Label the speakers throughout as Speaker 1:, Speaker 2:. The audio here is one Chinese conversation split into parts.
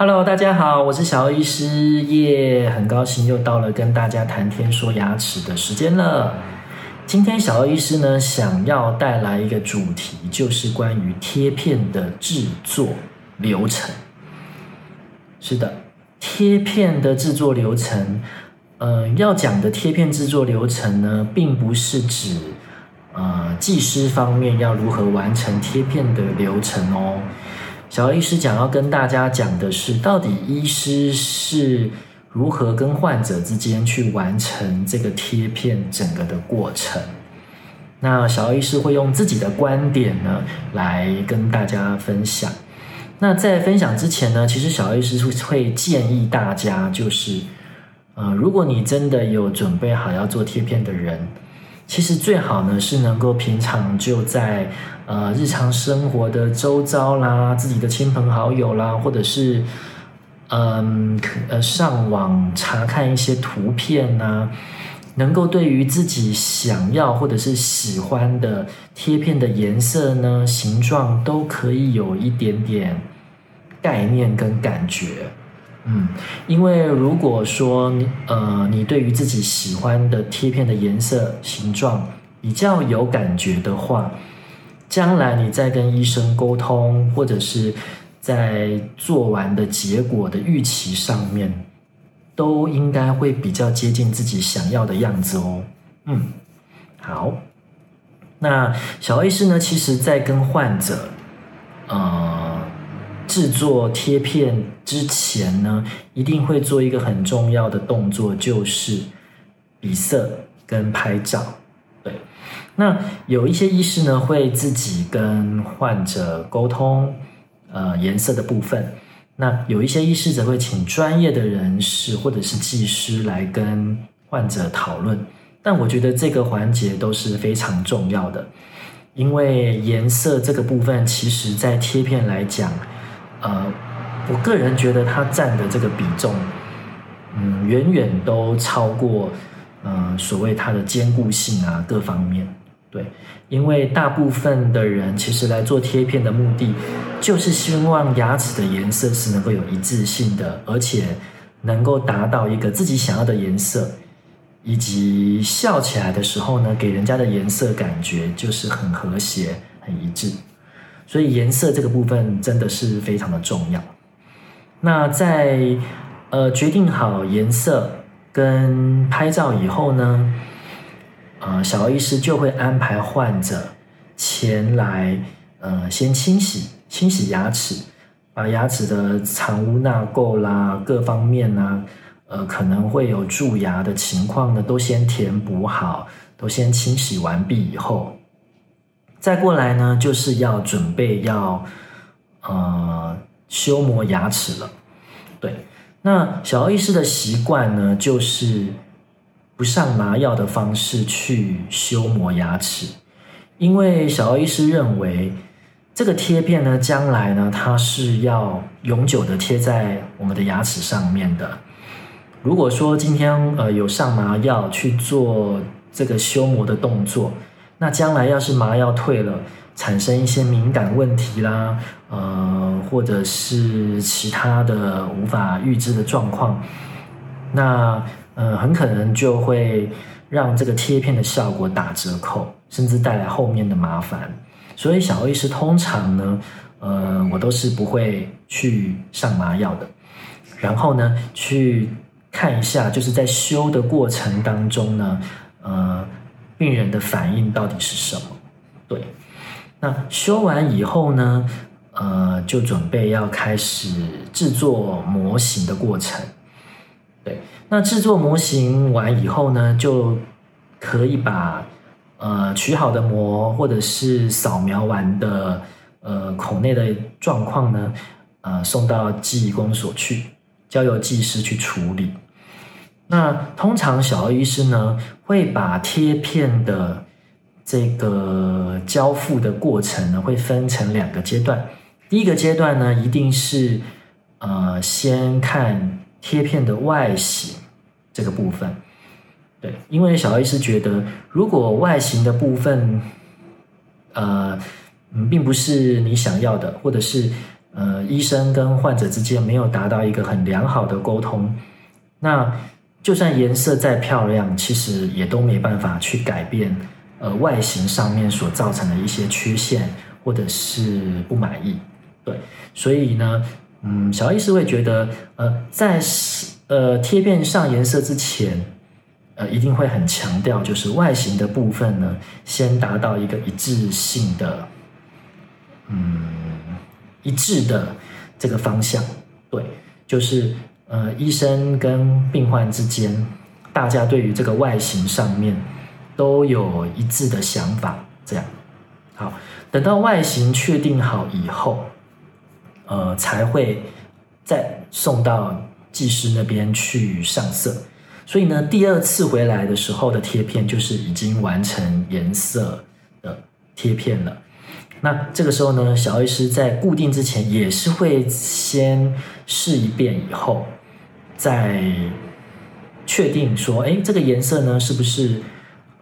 Speaker 1: Hello，大家好，我是小欧医师耶，很高兴又到了跟大家谈天说牙齿的时间了。今天小欧医师呢，想要带来一个主题，就是关于贴片的制作流程。是的，贴片的制作流程，呃，要讲的贴片制作流程呢，并不是指呃技师方面要如何完成贴片的流程哦。小医师讲要跟大家讲的是，到底医师是如何跟患者之间去完成这个贴片整个的过程。那小医师会用自己的观点呢，来跟大家分享。那在分享之前呢，其实小医师会建议大家，就是呃，如果你真的有准备好要做贴片的人。其实最好呢是能够平常就在呃日常生活的周遭啦，自己的亲朋好友啦，或者是嗯呃上网查看一些图片呐，能够对于自己想要或者是喜欢的贴片的颜色呢、形状都可以有一点点概念跟感觉。嗯，因为如果说呃，你对于自己喜欢的贴片的颜色、形状比较有感觉的话，将来你在跟医生沟通，或者是在做完的结果的预期上面，都应该会比较接近自己想要的样子哦。嗯，好，那小医师呢，其实在跟患者，呃。制作贴片之前呢，一定会做一个很重要的动作，就是比色跟拍照。对，那有一些医师呢，会自己跟患者沟通，呃，颜色的部分。那有一些医师则会请专业的人士或者是技师来跟患者讨论。但我觉得这个环节都是非常重要的，因为颜色这个部分，其实在贴片来讲。呃，我个人觉得它占的这个比重，嗯，远远都超过，呃，所谓它的坚固性啊，各方面，对，因为大部分的人其实来做贴片的目的，就是希望牙齿的颜色是能够有一致性的，而且能够达到一个自己想要的颜色，以及笑起来的时候呢，给人家的颜色感觉就是很和谐、很一致。所以颜色这个部分真的是非常的重要。那在呃决定好颜色跟拍照以后呢，呃小医师就会安排患者前来呃先清洗清洗牙齿，把牙齿的藏污纳垢啦各方面呢，呃可能会有蛀牙的情况呢，都先填补好，都先清洗完毕以后。再过来呢，就是要准备要呃修磨牙齿了。对，那小医师的习惯呢，就是不上麻药的方式去修磨牙齿，因为小医师认为这个贴片呢，将来呢，它是要永久的贴在我们的牙齿上面的。如果说今天呃有上麻药去做这个修磨的动作，那将来要是麻药退了，产生一些敏感问题啦，呃，或者是其他的无法预知的状况，那呃，很可能就会让这个贴片的效果打折扣，甚至带来后面的麻烦。所以小医师通常呢，呃，我都是不会去上麻药的，然后呢，去看一下，就是在修的过程当中呢，呃。病人的反应到底是什么？对，那修完以后呢，呃，就准备要开始制作模型的过程。对，那制作模型完以后呢，就可以把呃取好的膜或者是扫描完的呃口内的状况呢，呃送到技工所去，交由技师去处理。那通常小儿医师呢，会把贴片的这个交付的过程呢，会分成两个阶段。第一个阶段呢，一定是呃先看贴片的外形这个部分，对，因为小儿医师觉得，如果外形的部分呃嗯并不是你想要的，或者是呃，医生跟患者之间没有达到一个很良好的沟通，那就算颜色再漂亮，其实也都没办法去改变呃外形上面所造成的一些缺陷或者是不满意。对，所以呢，嗯，小医师会觉得，呃，在呃贴片上颜色之前，呃，一定会很强调，就是外形的部分呢，先达到一个一致性的，嗯。一致的这个方向，对，就是呃，医生跟病患之间，大家对于这个外形上面都有一致的想法，这样。好，等到外形确定好以后，呃，才会再送到技师那边去上色。所以呢，第二次回来的时候的贴片就是已经完成颜色的贴片了。那这个时候呢，小医师在固定之前也是会先试一遍，以后在确定说，哎，这个颜色呢是不是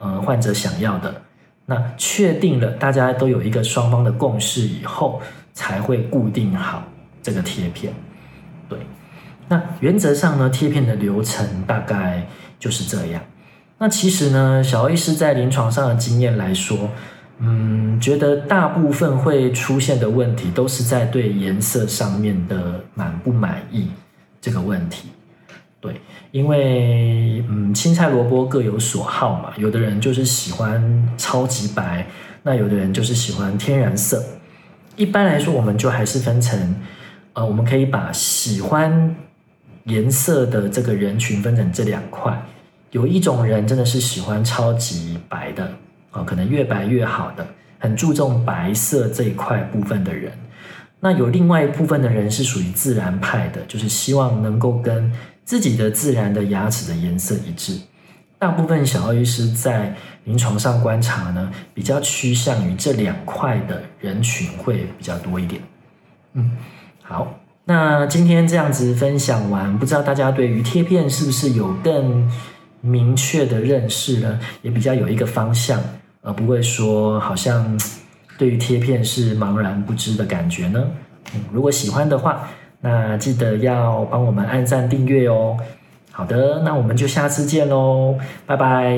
Speaker 1: 呃患者想要的？那确定了，大家都有一个双方的共识以后，才会固定好这个贴片。对，那原则上呢，贴片的流程大概就是这样。那其实呢，小医师在临床上的经验来说。嗯，觉得大部分会出现的问题都是在对颜色上面的满不满意这个问题。对，因为嗯，青菜萝卜各有所好嘛，有的人就是喜欢超级白，那有的人就是喜欢天然色。一般来说，我们就还是分成，呃，我们可以把喜欢颜色的这个人群分成这两块。有一种人真的是喜欢超级白的啊。可能越白越好的，很注重白色这一块部分的人，那有另外一部分的人是属于自然派的，就是希望能够跟自己的自然的牙齿的颜色一致。大部分小医师在临床上观察呢，比较趋向于这两块的人群会比较多一点。嗯，好，那今天这样子分享完，不知道大家对于贴片是不是有更明确的认识呢？也比较有一个方向。而不会说好像对于贴片是茫然不知的感觉呢？嗯，如果喜欢的话，那记得要帮我们按赞订阅哦。好的，那我们就下次见喽，拜拜。